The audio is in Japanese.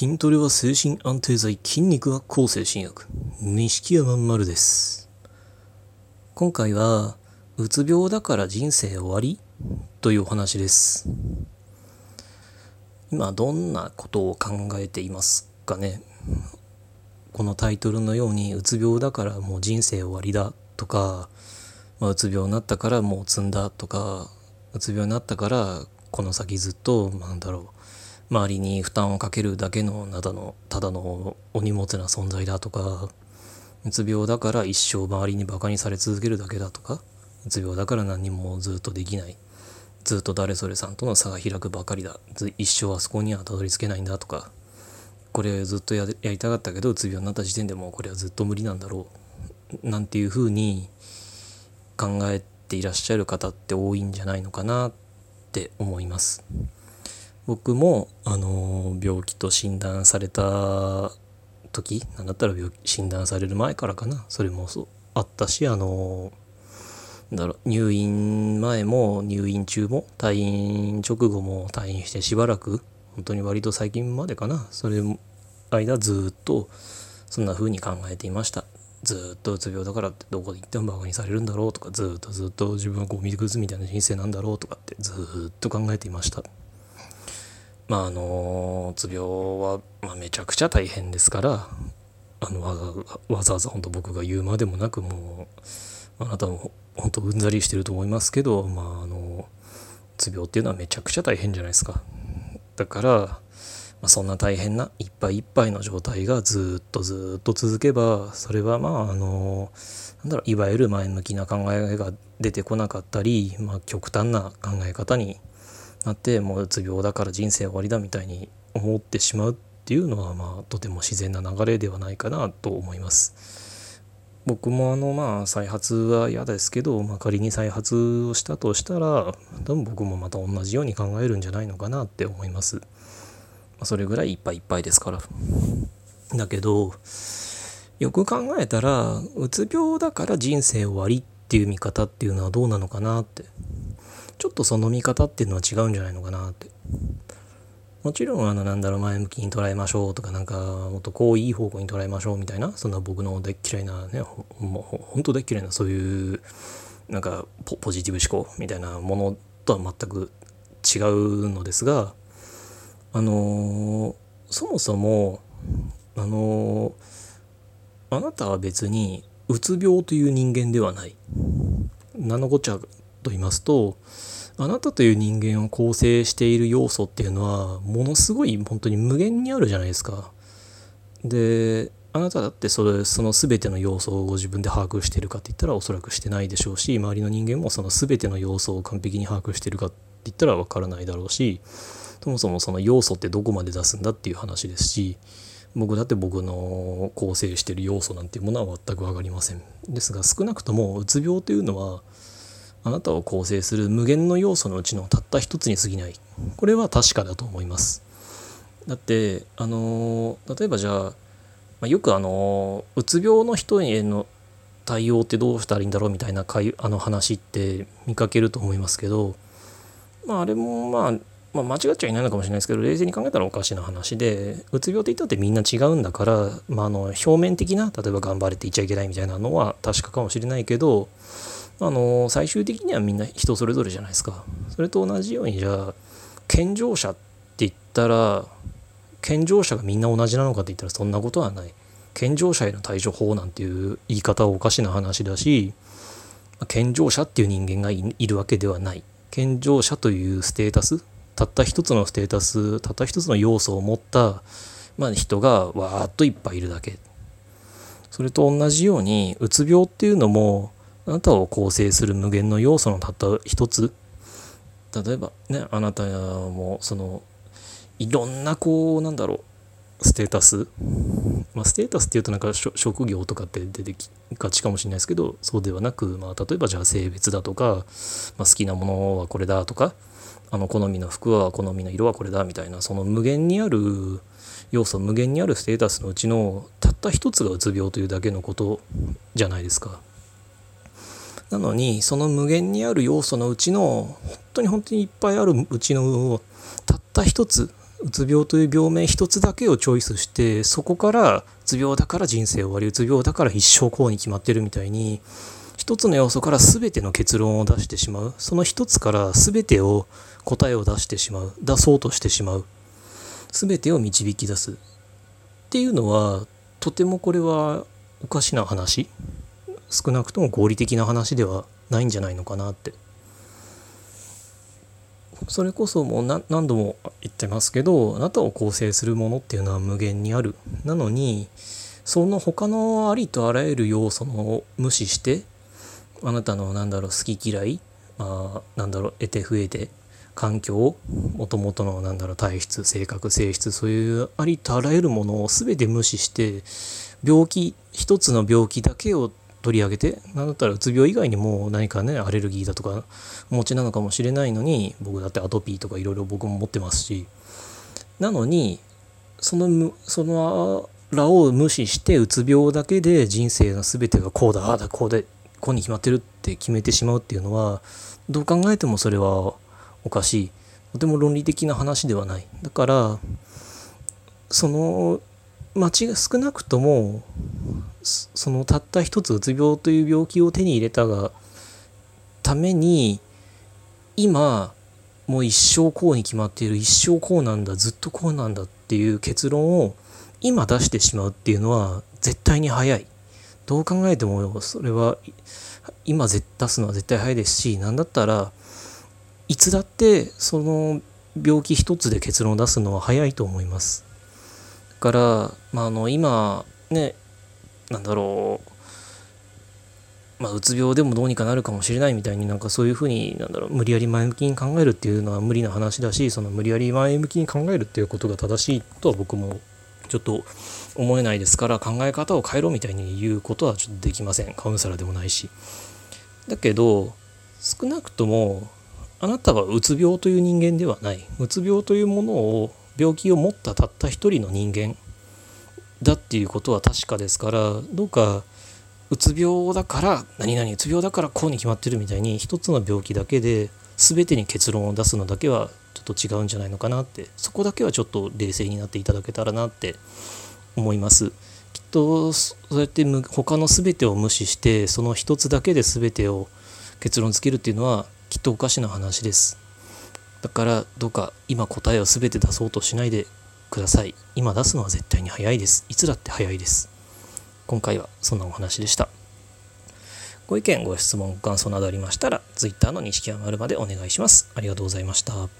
筋トレは精神安定剤、筋肉は抗精神薬。錦山丸です。今回は、うつ病だから人生終わりというお話です。今どんなことを考えていますかね？このタイトルのように、うつ病だからもう人生終わりだとか、まあ、うつ病になったからもう積んだとか、うつ病になったからこの先ずっと、なんだろう、周りに負担をかけるだけのただのただのお荷物な存在だとかうつ病だから一生周りにバカにされ続けるだけだとかうつ病だから何もずっとできないずっと誰それさんとの差が開くばかりだ一生あそこにはたどり着けないんだとかこれずっとややりたかったけどうつ病になった時点でもこれはずっと無理なんだろうなんていうふうに考えていらっしゃる方って多いんじゃないのかなって思います。僕も、あの病気と診断された時なんだったら病気診断される前からかな。それもそうあったしあのだろう入院前も入院中も退院直後も退院してしばらく本当に割と最近までかな。それ間ずっとそんな風に考えていました。ずっとうつ病だからってどこで行ってもバカにされるんだろうとかずっとずっと自分はゴミくずみたいな人生なんだろうとかってずっと考えていました。まああのうつ病は、まあ、めちゃくちゃ大変ですからあのわわざわざ本当僕が言うまでもなくもうあなたも本当うんざりしてると思いますけどまああのうつ病っていうのはめちゃくちゃ大変じゃないですか。だから、まあ、そんな大変ないっぱいいっぱいの状態がずっとずっと続けばそれはまああのなんだろういわゆる前向きな考えが出てこなかったり、まあ、極端な考え方になってもううつ病だから人生終わりだみたいに思ってしまうっていうのはまあとても自然な流れではないかなと思います。僕もあのまあ再発は嫌ですけど、まあ、仮に再発をしたとしたら多分僕もまた同じように考えるんじゃないのかなって思います。まあ、それぐらいいっぱいいっぱいですから。だけどよく考えたらうつ病だから人生終わりっていう見方っていうのはどうなのかなってちょっとその見方っていうのは違うんじゃないのかなって。もちろんあのなんだろう前向きに捉えましょうとかなんかもっとこういい方向に捉えましょうみたいなそんな僕の大嫌いなねほもう本当大嫌いなそういうなんかポポジティブ思考みたいなものとは全く違うのですがあのーそもそもあのーあなたは別にうつ病という人間ではない。何のこっちゃと言いますとあなたという人間を構成している要素っていうのはものすごい本当に無限にあるじゃないですか。であなただってそれその全ての要素をご自分で把握してるかって言ったらおそらくしてないでしょうし周りの人間もその全ての要素を完璧に把握してるかって言ったらわからないだろうしそもそもその要素ってどこまで出すんだっていう話ですし僕だって僕の構成してる要素なんていうものは全く分かりません。ですが少なくともうつ病というのはあなたを構成する無限の要素のうちのたった一つに過ぎない。これは確かだと思います。だってあの例えばじゃあ、まあ、よくあのうつ病の人への対応ってどうしたらいいんだろうみたいなあの話って見かけると思いますけどまああれもまあまあ、間違っちゃいないのかもしれないですけど冷静に考えたらおかしな話でうつ病って言ったってみんな違うんだから、まあ、あの表面的な例えば頑張れて言っちゃいけないみたいなのは確かかもしれないけどあの最終的にはみんな人それぞれじゃないですか。それと同じようにじゃあ健常者って言ったら健常者がみんな同じなのかって言ったらそんなことはない。健常者への対処法なんていう言い方はおかしな話だし健常者っていう人間がいるわけではない。健常者というステータスたった一つのステータスたった一つの要素を持った、まあ、人がわーっといっぱいいるだけ。それと同じようにうつ病っていうのもあなたを構成する無限の要素のたった一つ例えばねあなたもそのいろんなこうなんだろうステータス、まあ、ステータスっていうとなんか職業とかって出てきがちかもしれないですけどそうではなく、まあ、例えばじゃあ性別だとか、まあ、好きなものはこれだとかあの好みの服は好みの色はこれだみたいなその無限にある要素無限にあるステータスのうちのたった一つがうつ病というだけのことじゃないですか。なのにその無限にある要素のうちの本当に本当にいっぱいあるうちのたった一つうつ病という病名一つだけをチョイスしてそこからうつ病だから人生終わりうつ病だから一生こうに決まってるみたいに一つの要素から全ての結論を出してしまうその一つから全てを答えを出してしまう出そうとしてしまう全てを導き出す。っていうのはとてもこれはおかしな話。少なくとも合理的な話ではないんじゃないのかなって。それこそもう何度も言ってますけどあなたを構成するものっていうのは無限にある。なのにその他のありとあらゆる要素を無視してあなたのなんだろう好き嫌いあなんだろう得て増えて環境もともとのなんだろう体質性格性質そういうありとあらゆるものを全て無視して病気一つの病気だけを取り上げて何だったらうつ病以外にも何かねアレルギーだとかお持ちなのかもしれないのに僕だってアトピーとかいろいろ僕も持ってますし。なのにそのそのらを無視してうつ病だけで人生の全てがこうだああだこうでこうに決まってるって決めてしまうっていうのはどう考えてもそれはおかしいとても論理的な話ではないだからその町が少なくともそのたった一つうつ病という病気を手に入れたがために今もう一生こうに決まっている一生こうなんだずっとこうなんだっていう結論を今出してしまうっていうのは絶対に早いどう考えてもそれは今出すのは絶対早いですし何だったらいつだってその病気一つで結論を出すのは早いと思います。だから、まあ、あの今ねなんだろう。まあうつ病でもどうにかなるかもしれないみたいになんかそういうふうになんだろう。無理やり前向きに考えるっていうのは無理な話だしその無理やり前向きに考えるっていうことが正しい。とは僕もちょっと思えないですから考え方を変えろみたいに言うことはちょっとできません。カウンセラーでもないし。だけど少なくともあなたはうつ病という人間ではない。うつ病というものを病気を持ったたった一人の人間だっていうことは確かですからどうかうつ病だから何々うつ病だからこうに決まってるみたいに一つの病気だけで全てに結論を出すのだけはちょっと違うんじゃないのかなってそこだけはちょっと冷静になっていただけたらなって思います。きっとそうやって他の全てを無視してその一つだけで全てを結論つけるっていうのはきっとおかしな話です。だからどうか今答えを全て出そうとしないでください。今出すのは絶対に早いです。いつだって早いです。今回はそんなお話でした。ご意見、ご質問、ご感想などありましたら、Twitter の錦山丸までお願いします。ありがとうございました。